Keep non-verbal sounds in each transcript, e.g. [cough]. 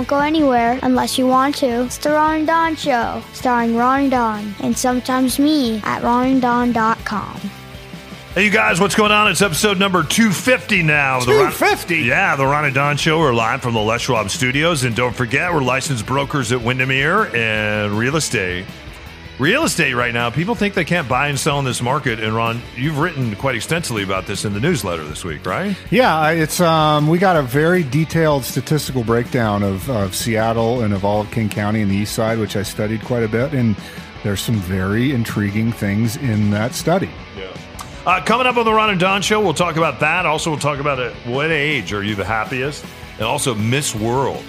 Don't go anywhere unless you want to. It's the Ron and Don Show, starring Ron and Don, and sometimes me at ronanddon.com. Hey, you guys, what's going on? It's episode number 250 now. of the Ron- 250? yeah, the Ron and Don Show. We're live from the Les Schwab Studios. And don't forget, we're licensed brokers at Windermere and real estate. Real estate right now, people think they can't buy and sell in this market. And Ron, you've written quite extensively about this in the newsletter this week, right? Yeah, it's um, we got a very detailed statistical breakdown of, of Seattle and of all of King County and the East Side, which I studied quite a bit, and there's some very intriguing things in that study. Uh, coming up on the Ron and Don Show, we'll talk about that. Also, we'll talk about at what age are you the happiest? And also, Miss World.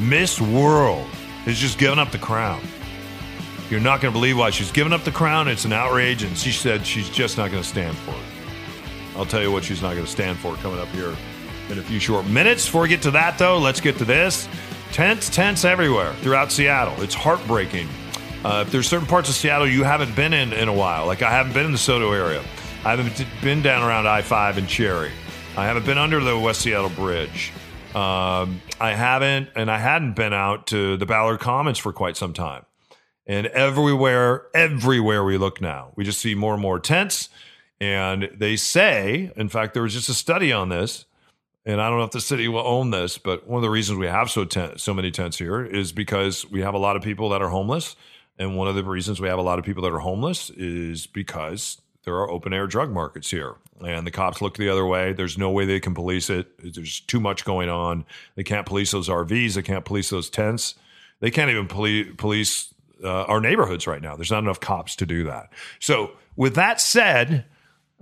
Miss World is just giving up the crown. You're not going to believe why she's giving up the crown. It's an outrage, and she said she's just not going to stand for it. I'll tell you what she's not going to stand for coming up here in a few short minutes. Before we get to that, though, let's get to this. Tents, tents everywhere throughout Seattle. It's heartbreaking. Uh, if there's certain parts of Seattle you haven't been in in a while, like I haven't been in the SoDo area, I haven't been down around I 5 and Cherry, I haven't been under the West Seattle Bridge. Um, I haven't, and I hadn't been out to the Ballard Commons for quite some time. And everywhere, everywhere we look now, we just see more and more tents. And they say, in fact, there was just a study on this, and I don't know if the city will own this, but one of the reasons we have so tent, so many tents here is because we have a lot of people that are homeless, and one of the reasons we have a lot of people that are homeless is because there are open air drug markets here, and the cops look the other way. There's no way they can police it. There's too much going on. They can't police those RVs. They can't police those tents. They can't even poli- police uh, our neighborhoods right now. There's not enough cops to do that. So, with that said,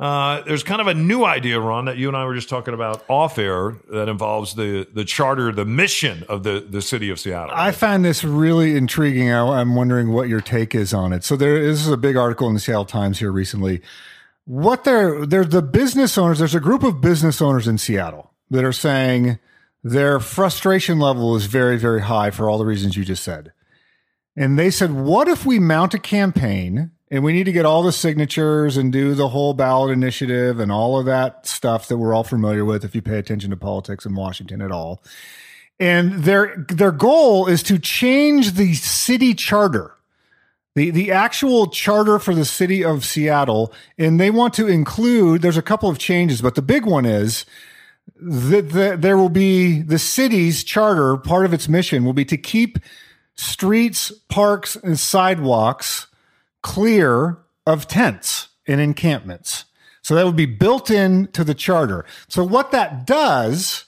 uh, there's kind of a new idea, Ron, that you and I were just talking about off air that involves the the charter, the mission of the the city of Seattle. I find this really intriguing. I, I'm wondering what your take is on it. So there is a big article in the Seattle Times here recently. What they're they're the business owners. There's a group of business owners in Seattle that are saying their frustration level is very very high for all the reasons you just said. And they said, what if we mount a campaign and we need to get all the signatures and do the whole ballot initiative and all of that stuff that we're all familiar with if you pay attention to politics in Washington at all. And their their goal is to change the city charter. The the actual charter for the city of Seattle and they want to include there's a couple of changes but the big one is that the, there will be the city's charter part of its mission will be to keep streets, parks, and sidewalks clear of tents and encampments. So that would be built into the charter. So what that does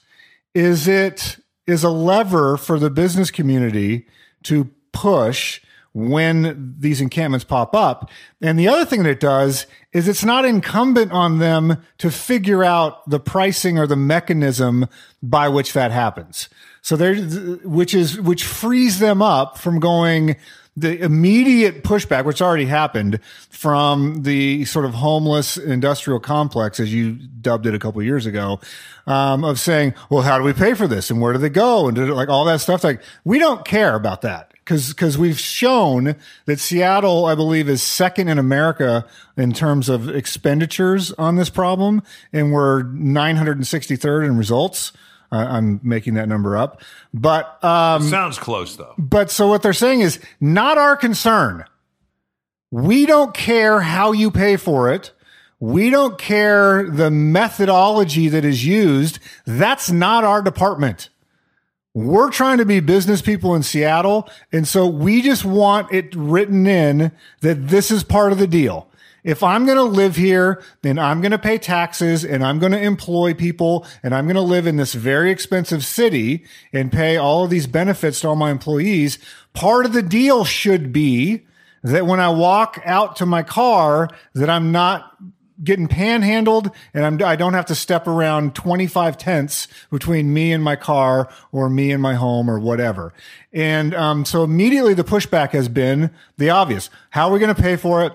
is it is a lever for the business community to push when these encampments pop up. And the other thing that it does is it's not incumbent on them to figure out the pricing or the mechanism by which that happens. So there, which is, which frees them up from going the immediate pushback, which already happened from the sort of homeless industrial complex, as you dubbed it a couple years ago, um, of saying, well, how do we pay for this? And where do they go? And like all that stuff. Like we don't care about that because because we've shown that Seattle, I believe, is second in America in terms of expenditures on this problem, and we're 963rd in results. Uh, I'm making that number up, but um, Sounds close though. but so what they're saying is not our concern. We don't care how you pay for it. We don't care the methodology that is used. That's not our department. We're trying to be business people in Seattle. And so we just want it written in that this is part of the deal. If I'm going to live here, then I'm going to pay taxes and I'm going to employ people and I'm going to live in this very expensive city and pay all of these benefits to all my employees. Part of the deal should be that when I walk out to my car, that I'm not getting panhandled and I'm, I don't have to step around 25 tents between me and my car or me and my home or whatever. And um, so immediately the pushback has been the obvious. How are we going to pay for it?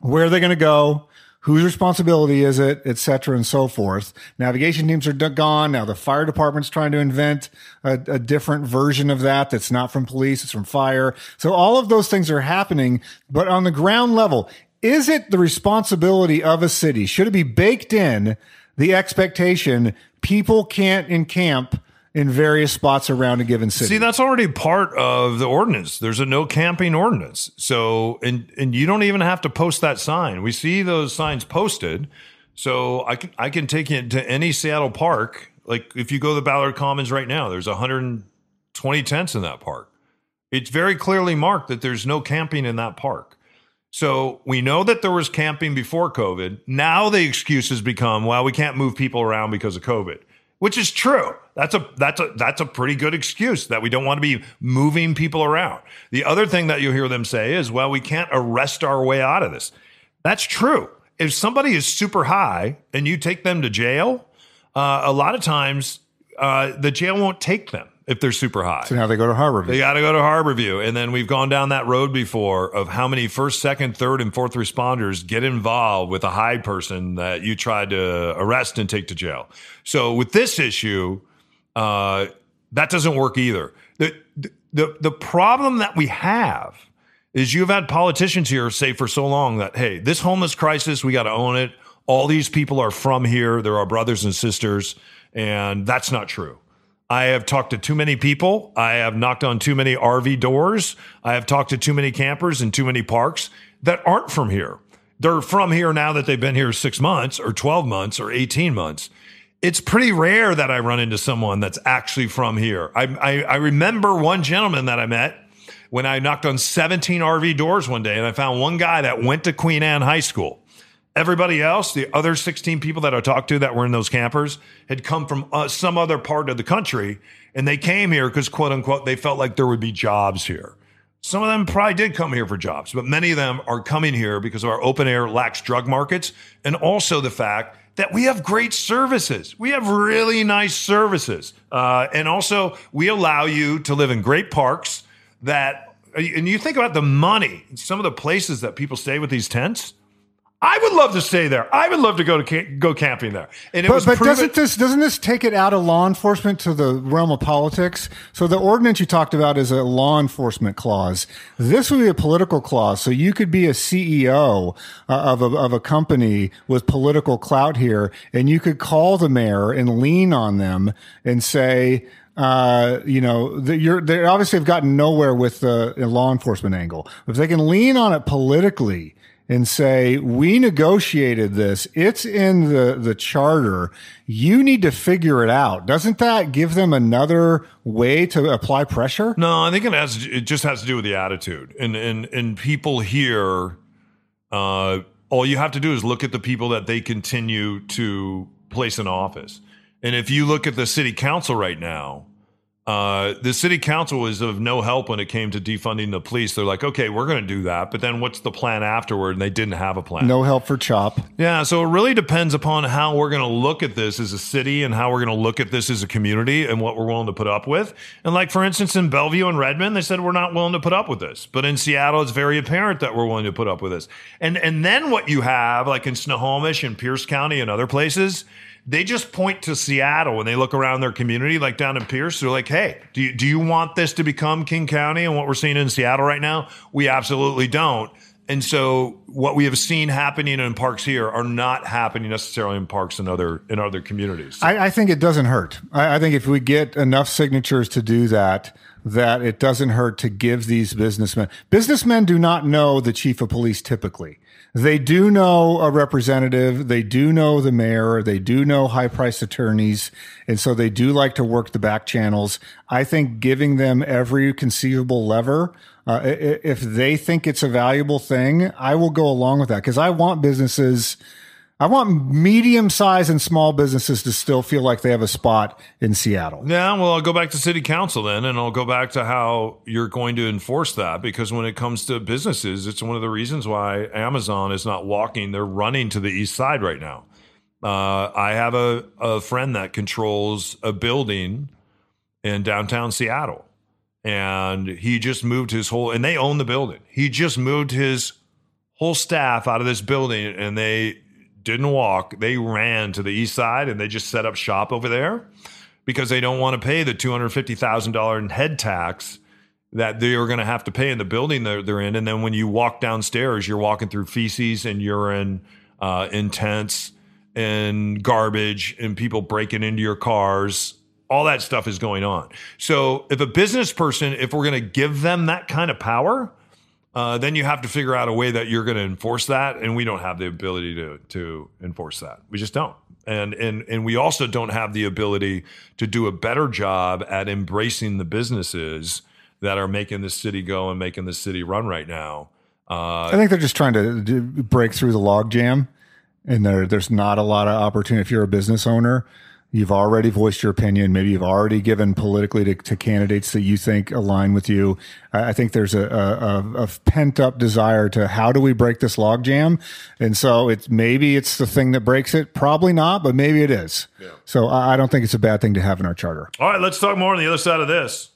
Where are they going to go? Whose responsibility is it, et cetera, and so forth. Navigation teams are gone. Now the fire department's trying to invent a, a different version of that that's not from police, it's from fire. So all of those things are happening, but on the ground level, is it the responsibility of a city? Should it be baked in the expectation people can't encamp in various spots around a given city? See, that's already part of the ordinance. There's a no camping ordinance. So, and and you don't even have to post that sign. We see those signs posted. So I can I can take you to any Seattle park. Like if you go to the Ballard Commons right now, there's 120 tents in that park. It's very clearly marked that there's no camping in that park. So we know that there was camping before COVID. Now the excuses become, well, we can't move people around because of COVID, which is true. That's a that's a that's a pretty good excuse that we don't want to be moving people around. The other thing that you hear them say is, well, we can't arrest our way out of this. That's true. If somebody is super high and you take them to jail, uh, a lot of times uh, the jail won't take them if they're super high. So now they go to Harborview. They got to go to Harborview. And then we've gone down that road before of how many first, second, third, and fourth responders get involved with a high person that you tried to arrest and take to jail. So with this issue, uh, that doesn't work either. The, the, the problem that we have is you've had politicians here say for so long that, hey, this homeless crisis, we got to own it. All these people are from here. They're our brothers and sisters. And that's not true. I have talked to too many people. I have knocked on too many RV doors. I have talked to too many campers in too many parks that aren't from here. They're from here now that they've been here six months or 12 months or 18 months. It's pretty rare that I run into someone that's actually from here. I, I, I remember one gentleman that I met when I knocked on 17 RV doors one day and I found one guy that went to Queen Anne High School. Everybody else, the other 16 people that I talked to that were in those campers, had come from uh, some other part of the country and they came here because, quote unquote, they felt like there would be jobs here. Some of them probably did come here for jobs, but many of them are coming here because of our open air lax drug markets and also the fact that we have great services. We have really nice services. Uh, and also, we allow you to live in great parks that, and you think about the money, some of the places that people stay with these tents. I would love to stay there. I would love to go to ca- go camping there. And it but, was but proven- doesn't this doesn't this take it out of law enforcement to the realm of politics? So the ordinance you talked about is a law enforcement clause. This would be a political clause. So you could be a CEO uh, of a, of a company with political clout here, and you could call the mayor and lean on them and say. Uh, you know, that you're, they obviously have gotten nowhere with the law enforcement angle. If they can lean on it politically, and say, we negotiated this. It's in the, the charter. You need to figure it out. Doesn't that give them another way to apply pressure? No, I think it has. It just has to do with the attitude, and and and people here. Uh, all you have to do is look at the people that they continue to place in office, and if you look at the city council right now, uh, the city council was of no help when it came to defunding the police. They're like, okay, we're going to do that, but then what's the plan afterward? And they didn't have a plan. No help for CHOP. Yeah, so it really depends upon how we're going to look at this as a city and how we're going to look at this as a community and what we're willing to put up with. And like for instance in Bellevue and Redmond, they said we're not willing to put up with this. But in Seattle, it's very apparent that we're willing to put up with this. And and then what you have like in Snohomish and Pierce County and other places, they just point to Seattle when they look around their community, like down in Pierce. They're like, hey, do you, do you want this to become King County and what we're seeing in Seattle right now? We absolutely don't. And so what we have seen happening in parks here are not happening necessarily in parks in other in other communities. I, I think it doesn't hurt. I, I think if we get enough signatures to do that, that it doesn't hurt to give these businessmen. Businessmen do not know the chief of police typically. They do know a representative. They do know the mayor. They do know high priced attorneys. And so they do like to work the back channels. I think giving them every conceivable lever, uh, if they think it's a valuable thing, I will go along with that because I want businesses I want medium size and small businesses to still feel like they have a spot in Seattle. Yeah, well, I'll go back to city council then, and I'll go back to how you're going to enforce that because when it comes to businesses, it's one of the reasons why Amazon is not walking; they're running to the east side right now. Uh, I have a, a friend that controls a building in downtown Seattle, and he just moved his whole, and they own the building. He just moved his whole staff out of this building, and they didn't walk. They ran to the east side and they just set up shop over there because they don't want to pay the $250,000 in head tax that they are going to have to pay in the building they're, they're, in. And then when you walk downstairs, you're walking through feces and urine, uh, in tents and garbage and people breaking into your cars. All that stuff is going on. So if a business person, if we're going to give them that kind of power, uh, then you have to figure out a way that you're going to enforce that, and we don't have the ability to to enforce that. We just don't, and and and we also don't have the ability to do a better job at embracing the businesses that are making the city go and making the city run right now. Uh, I think they're just trying to break through the logjam, and there there's not a lot of opportunity if you're a business owner You've already voiced your opinion. Maybe you've already given politically to, to candidates that you think align with you. I, I think there's a, a, a pent up desire to how do we break this logjam? And so it's maybe it's the thing that breaks it. Probably not, but maybe it is. Yeah. So I, I don't think it's a bad thing to have in our charter. All right, let's talk more on the other side of this.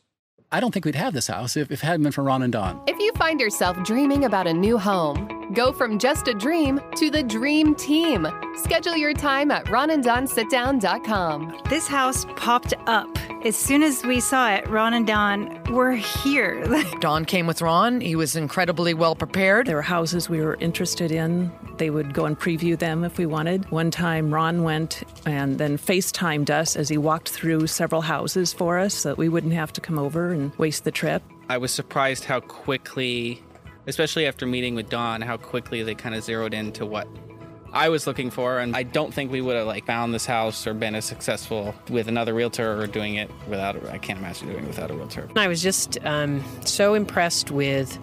I don't think we'd have this house if, if it hadn't been for Ron and Don. If you find yourself dreaming about a new home, go from just a dream to the dream team. Schedule your time at ronanddonsitdown.com. This house popped up. As soon as we saw it, Ron and Don were here. [laughs] Don came with Ron. He was incredibly well prepared. There were houses we were interested in. They would go and preview them if we wanted. One time, Ron went and then FaceTimed us as he walked through several houses for us so that we wouldn't have to come over and waste the trip. I was surprised how quickly, especially after meeting with Don, how quickly they kind of zeroed into what I was looking for, and I don't think we would have like found this house or been as successful with another realtor or doing it without. I can't imagine doing it without a realtor. I was just um, so impressed with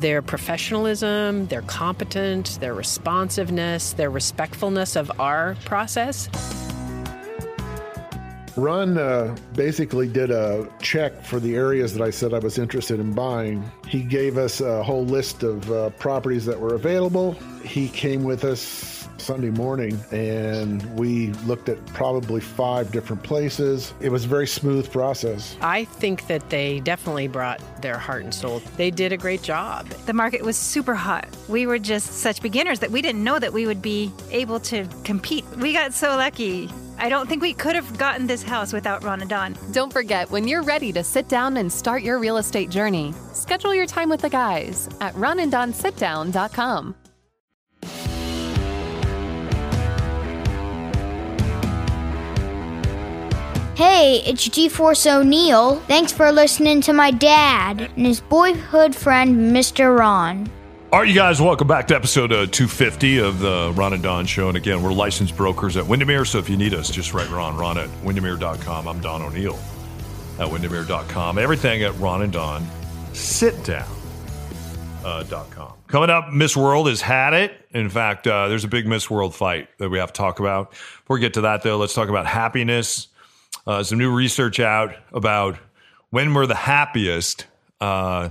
their professionalism, their competence, their responsiveness, their respectfulness of our process. Ron uh, basically did a check for the areas that I said I was interested in buying. He gave us a whole list of uh, properties that were available. He came with us Sunday morning and we looked at probably five different places. It was a very smooth process. I think that they definitely brought their heart and soul. They did a great job. The market was super hot. We were just such beginners that we didn't know that we would be able to compete. We got so lucky. I don't think we could have gotten this house without Ron and Don. Don't forget, when you're ready to sit down and start your real estate journey, schedule your time with the guys at ronanddonsitdown.com. Hey, it's G-Force O'Neill. Thanks for listening to my dad and his boyhood friend, Mr. Ron. All right, you guys, welcome back to episode uh, 250 of the Ron and Don Show. And again, we're licensed brokers at Windermere, so if you need us, just write Ron, Ron at windermere.com. I'm Don O'Neill at windermere.com. Everything at Ron and Don sit down. Uh, .com. Coming up, Miss World has had it. In fact, uh, there's a big Miss World fight that we have to talk about. Before we get to that, though, let's talk about happiness uh, some new research out about when we're the happiest. Uh,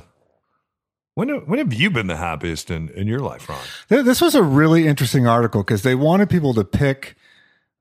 when, when have you been the happiest in, in your life, Ron? This was a really interesting article because they wanted people to pick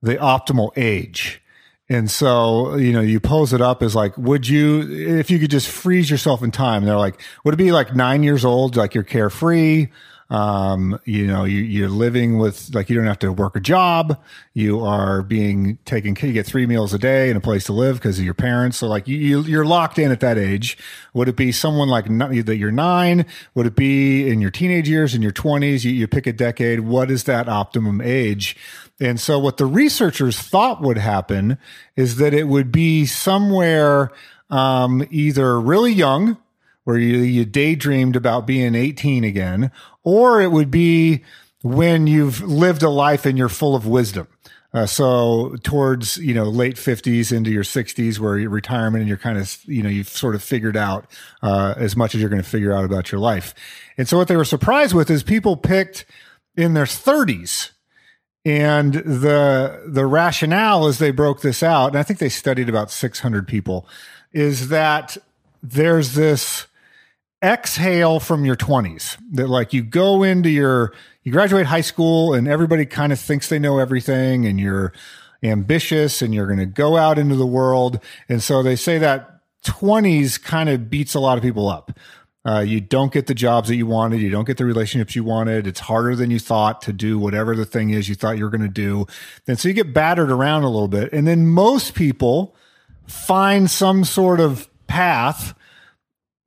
the optimal age. And so, you know, you pose it up as like, would you, if you could just freeze yourself in time? They're like, would it be like nine years old, like you're carefree? Um, you know, you, you're living with like you don't have to work a job. You are being taken. You get three meals a day and a place to live because of your parents. So like you, you're locked in at that age. Would it be someone like that you're nine? Would it be in your teenage years, in your twenties? You, you pick a decade. What is that optimum age? And so what the researchers thought would happen is that it would be somewhere um, either really young, where you, you daydreamed about being 18 again, or it would be when you've lived a life and you're full of wisdom. Uh, so towards you know late 50s into your 60s where you're retirement and you're kind of you know you've sort of figured out uh, as much as you're going to figure out about your life and so what they were surprised with is people picked in their 30s And the the rationale as they broke this out, and I think they studied about 600 people, is that there's this exhale from your 20s that like you go into your you graduate high school and everybody kind of thinks they know everything and you're ambitious and you're going to go out into the world. And so they say that 20s kind of beats a lot of people up. Uh, you don't get the jobs that you wanted. You don't get the relationships you wanted. It's harder than you thought to do whatever the thing is you thought you were going to do. And so you get battered around a little bit. And then most people find some sort of path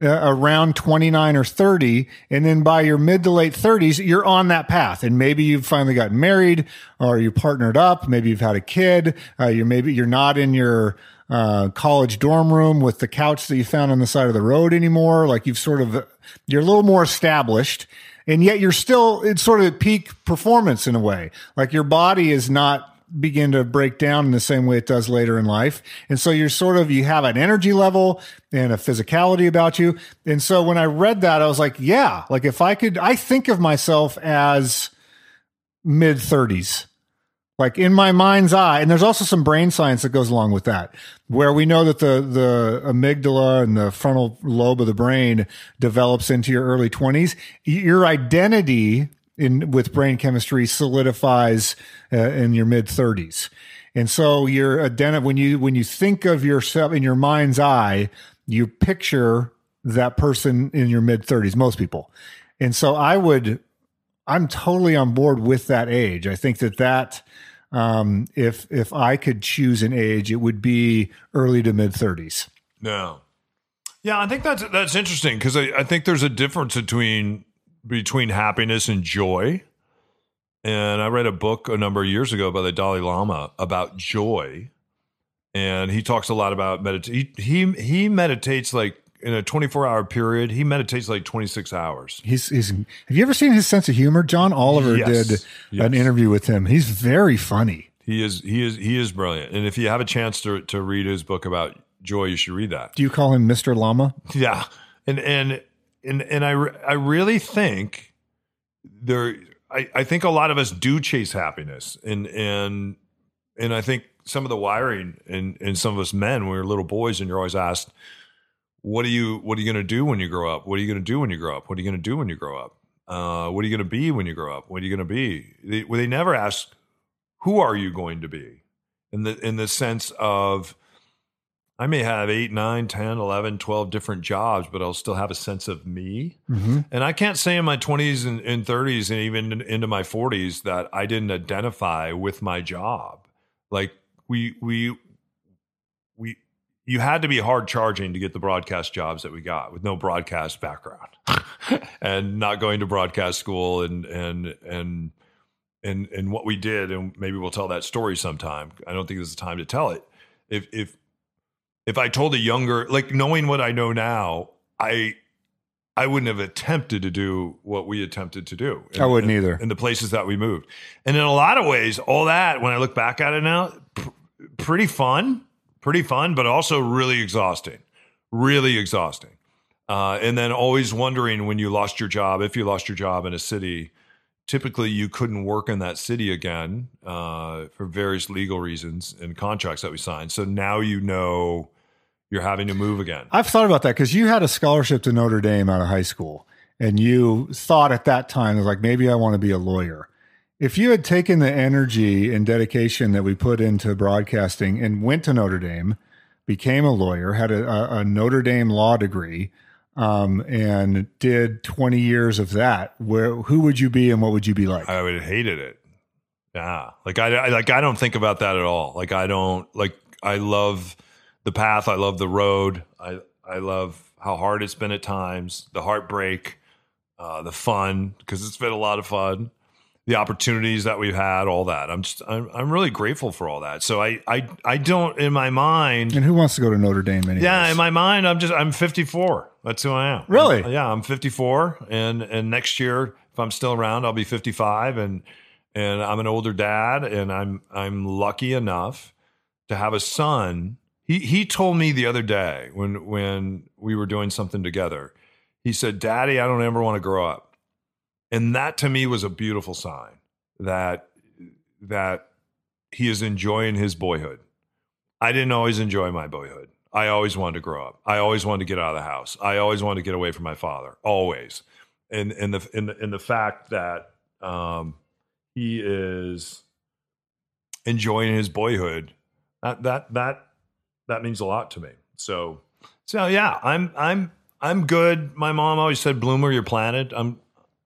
uh, around 29 or 30 and then by your mid to late 30s you're on that path. And maybe you've finally gotten married or you partnered up maybe you've had a kid uh, you're maybe you're not in your uh, college dorm room with the couch that you found on the side of the road anymore. Like you've sort of you're a little more established and yet you're still it's sort of peak performance in a way. Like your body is not begin to break down in the same way it does later in life. And so you're sort of, you have an energy level and a physicality about you. And so when I read that, I was like, yeah, like if I could, I think of myself as mid 30s. Like in my mind's eye, and there's also some brain science that goes along with that, where we know that the the amygdala and the frontal lobe of the brain develops into your early 20s. Your identity in with brain chemistry solidifies uh, in your mid 30s. And so you're identi- when you when you think of yourself in your mind's eye, you picture that person in your mid 30s most people. And so I would I'm totally on board with that age. I think that that um, if if I could choose an age, it would be early to mid 30s. No. Yeah, I think that's that's interesting because I, I think there's a difference between between happiness and joy. And I read a book a number of years ago by the Dalai Lama about joy. And he talks a lot about meditate. He, he, he meditates like in a 24 hour period. He meditates like 26 hours. He's, he's, have you ever seen his sense of humor? John Oliver Yes. did Yes. an interview with him. He's very funny. He is, he is, he is brilliant. And if you have a chance to, to read his book about joy, you should read that. Do you call him Mr. Lama? Yeah, and and and and I I really think there. I, I think a lot of us do chase happiness, and and and I think some of the wiring in in some of us men, when we're little boys, and you're always asked, "What are you What are you going to do when you grow up? What are you going to do when you grow up? What are you going to do when you grow up? Uh, what are you going to be when you grow up? What are you going to be?" They, well, they never ask, "Who are you going to be?" In the in the sense of I may have 8, 9, 10, 11, 12 different jobs, but I'll still have a sense of me. Mhm. And I can't say in my 20s and, and 30s and even into my 40s that I didn't identify with my job. Like we we we you had to be hard charging to get the broadcast jobs that we got with no broadcast background [laughs] and not going to broadcast school and and and and and what we did and maybe we'll tell that story sometime. I don't think this is the time to tell it. If if if I told a younger, like knowing what I know now, I I wouldn't have attempted to do what we attempted to do. I wouldn't in- either. In the places that we moved, and in a lot of ways, all that when I look back at it now, pr- pretty fun, pretty fun, but also really exhausting, really exhausting. Uh, and then always wondering when you lost your job, if you lost your job in a city, typically you couldn't work in that city again uh, for various legal reasons and contracts that we signed. So now you know you're having to move again. I've thought about that because you had a scholarship to Notre Dame out of high school, and you thought at that time, like, maybe I want to be a lawyer. If you had taken the energy and dedication that we put into broadcasting and went to Notre Dame, became a lawyer, had a, a, a Notre Dame law degree, um, and did 20 years of that, where who would you be and what would you be like? I would have hated it. Yeah, like I, I like I don't think about that at all. Like I don't like I love the path. I love the road. I I love how hard it's been at times. The heartbreak, uh, the fun because it's been a lot of fun. The opportunities that we've had, all that. I'm just I'm I'm really grateful for all that. So I I I don't in my mind. And who wants to go to Notre Dame anyway? Yeah, in my mind, I'm just I'm 54. That's who I am. Really? Yeah, I'm 54, and and next year, if I'm still around, I'll be 55, and and I'm an older dad, and I'm I'm lucky enough to have a son. He he told me the other day when when we were doing something together, he said, "Daddy, I don't ever want to grow up," and that to me was a beautiful sign that that he is enjoying his boyhood. I didn't always enjoy my boyhood. I always wanted to grow up. I always wanted to get out of the house. I always wanted to get away from my father. Always. And and the in the the fact that um, he is enjoying his boyhood, that that that that means a lot to me. So so yeah, I'm I'm I'm good. My mom always said, "Bloomer, you're planted." I'm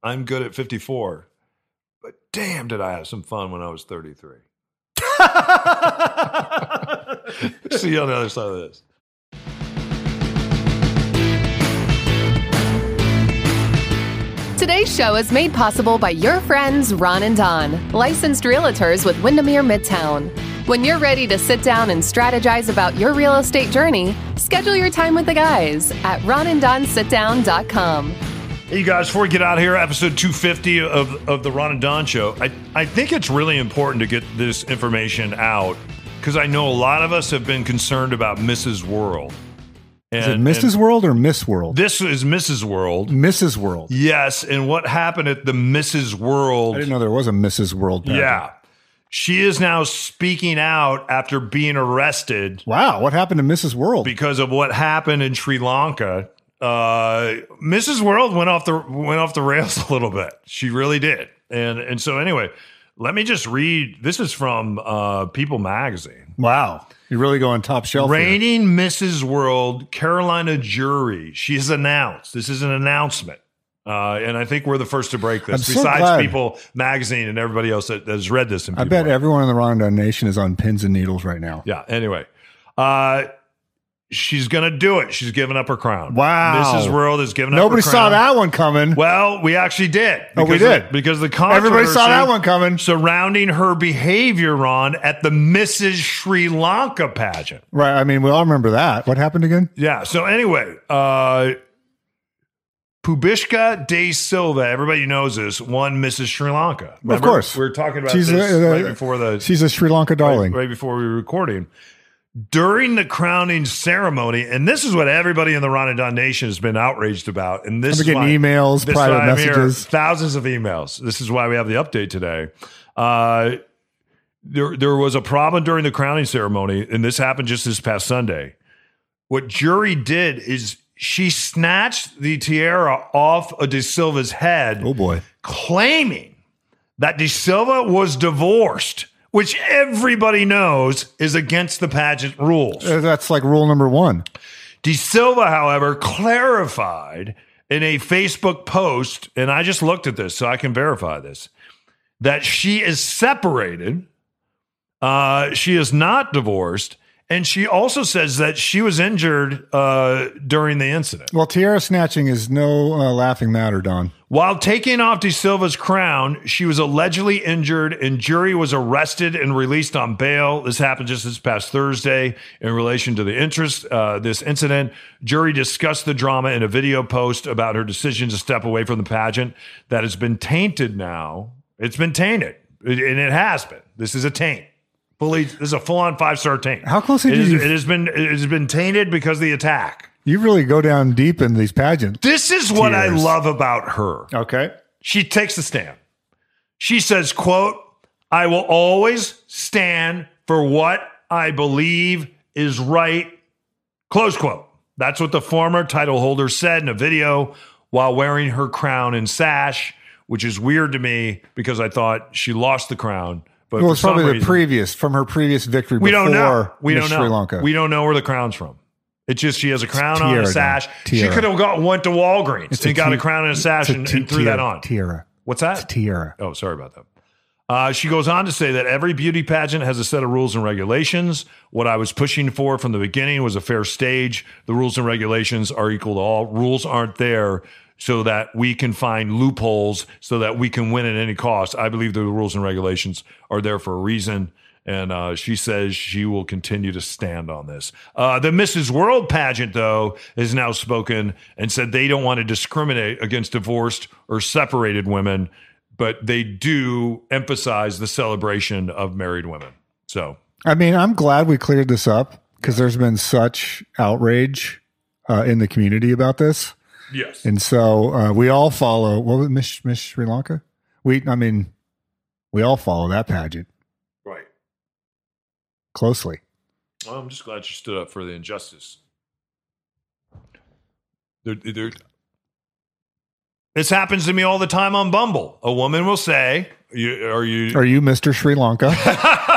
I'm good at 54. But damn, did I have some fun when I was 33. [laughs] See you on the other side of this. Today's show is made possible by your friends Ron and Don, licensed realtors with Windermere Midtown. When you're ready to sit down and strategize about your real estate journey, schedule your time with the guys at ronanddonsitdown.com. Hey, you guys, before we get out of here, episode 250 of, of the Ron and Don Show, I, I think it's really important to get this information out because I know a lot of us have been concerned about Mrs. World. Is it Mrs. World or Miss World? This is Mrs. World. Mrs. World. Yes, and what happened at the Mrs. World? I didn't know there was a Mrs. World. pageant. Yeah. She is now speaking out after being arrested. Wow, what happened to Mrs. World? Because of what happened in Sri Lanka. Uh, Mrs. World went off the went off the rails [laughs] a little bit. She really did. And and so anyway, let me just read. This is from uh, People Magazine. Wow, you're really going top shelf. Reigning Mrs. World Carolina Jurie. She's announced. This is an announcement. Uh, and I think we're the first to break this, I'm so besides glad. People Magazine and everybody else that, that has read this. I bet everyone in the Rondon Nation is on pins and needles right now. Yeah. Anyway, uh, she's going to do it. She's giving up her crown. Wow. Mrs. World is giving Nobody up her saw that one coming. Well, we actually did. Oh, we Because of- did? because the Everybody saw that one coming. surrounding her behavior, Ron, at the Mrs. Sri Lanka pageant. Right. I mean, we all remember that. What happened again? Yeah. So anyway, uh Pushpika De Silva, everybody knows this, won Mrs. Sri Lanka. of course. We were talking about she's this a, right uh, before the She's a Sri Lanka darling. right, right before we were recording. During the crowning ceremony, and this is what everybody in the Ron and Don Nation has been outraged about. And this is why, getting emails, private I'm here. messages. thousands of emails. This is why we have the update today. Uh, there, there was a problem during the crowning ceremony, and this happened just this past Sunday. What Jurie did is she snatched the tiara off of De Silva's head. Oh boy. Claiming that De Silva was divorced, which everybody knows is against the pageant rules. Uh, That's like rule number one. De Silva, however, clarified in a Facebook post, and I just looked at this so I can verify this, that she is separated. Uh, she is not divorced. And she also says that she was injured uh, during the incident. Well, tiara snatching is no uh, laughing matter, Don. While taking off De Silva's crown, she was allegedly injured, and Jurie was arrested and released on bail. This happened just this past Thursday in relation to the interest uh, this incident. Jurie discussed the drama in a video post about her decision to step away from the pageant that has been tainted now. It's been tainted, and it has been. This is a taint. Fully, this is a full-on five-star taint. How it did is- you- It has been. It has been tainted because of the attack. You really go down deep in these pageants. This is what I love about her. Okay. She takes the stand. She says, quote, I will always stand for what I believe is right. Close quote. That's what the former title holder said in a video while wearing her crown and sash, which is weird to me because I thought she lost the crown. But well, it's probably the previous from her previous victory. we don't know. We don't know. Sri Lanka. We don't know where the crown's from. It's just she has a crown on a sash. She could have got went to Walgreens It's and got a crown and a sash and threw that on. Tiara. What's that? Tiara. Oh, sorry about that. Uh, she goes on to say that every beauty pageant has a set of rules and regulations. What I was pushing for from the beginning was a fair stage. The rules and regulations are equal to all. Rules aren't there so that we can find loopholes so that we can win at any cost. I believe the rules and regulations are there for a reason. And uh, she says she will continue to stand on this. Uh, the Mrs. World pageant, though, has now spoken and said they don't want to discriminate against divorced or separated women, but they do emphasize the celebration of married women. So, I mean, I'm glad we cleared this up because there's been such outrage uh, in the community about this, yes. and so uh, we all follow. What was Miss Miss Sri Lanka? We, I mean, we all follow that pageant. Closely. Well, I'm just glad you stood up for the injustice. There, there, this happens to me all the time on Bumble. A woman will say, you, "Are you?" Are you Mr. Sri Lanka? [laughs]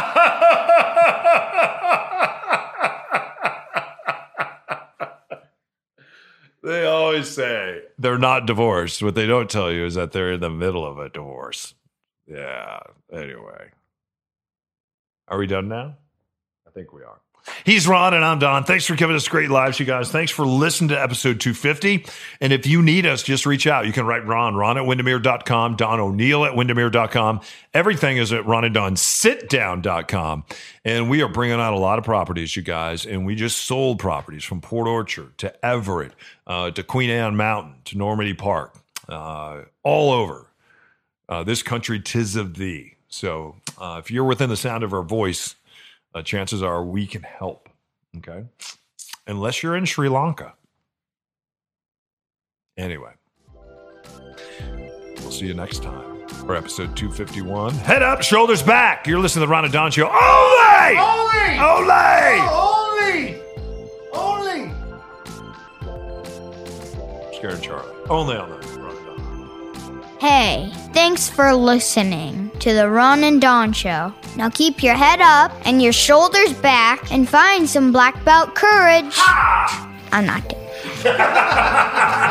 They always say they're not divorced. What they don't tell you is that they're in the middle of a divorce. Yeah. Anyway, are we done now? Think we are. He's Ron and I'm Don. Thanks for giving us great lives, you guys. Thanks for listening to episode 250. And if you need us, just reach out. You can write Ron, Ron at Windermere.com, Don O'Neill at Windermere.com. Everything is at Ron and Don Sitdown.com. And we are bringing out a lot of properties, you guys. And we just sold properties from Port Orchard to Everett uh, to Queen Anne Mountain to Normandy Park, uh, all over uh, this country, tis of thee. So uh, if you're within the sound of our voice, uh, chances are we can help. Okay. Unless you're in Sri Lanka. Anyway, we'll see you next time for episode 251. Head up, shoulders back. You're listening to the Ron Don Show. Only! Only! Only! Only! Only! Scared Charlie. Only on the Ron Don. Hey, thanks for listening to the Ron and Don Show. Now keep your head up and your shoulders back and find some black belt courage. I'm not kidding. [laughs]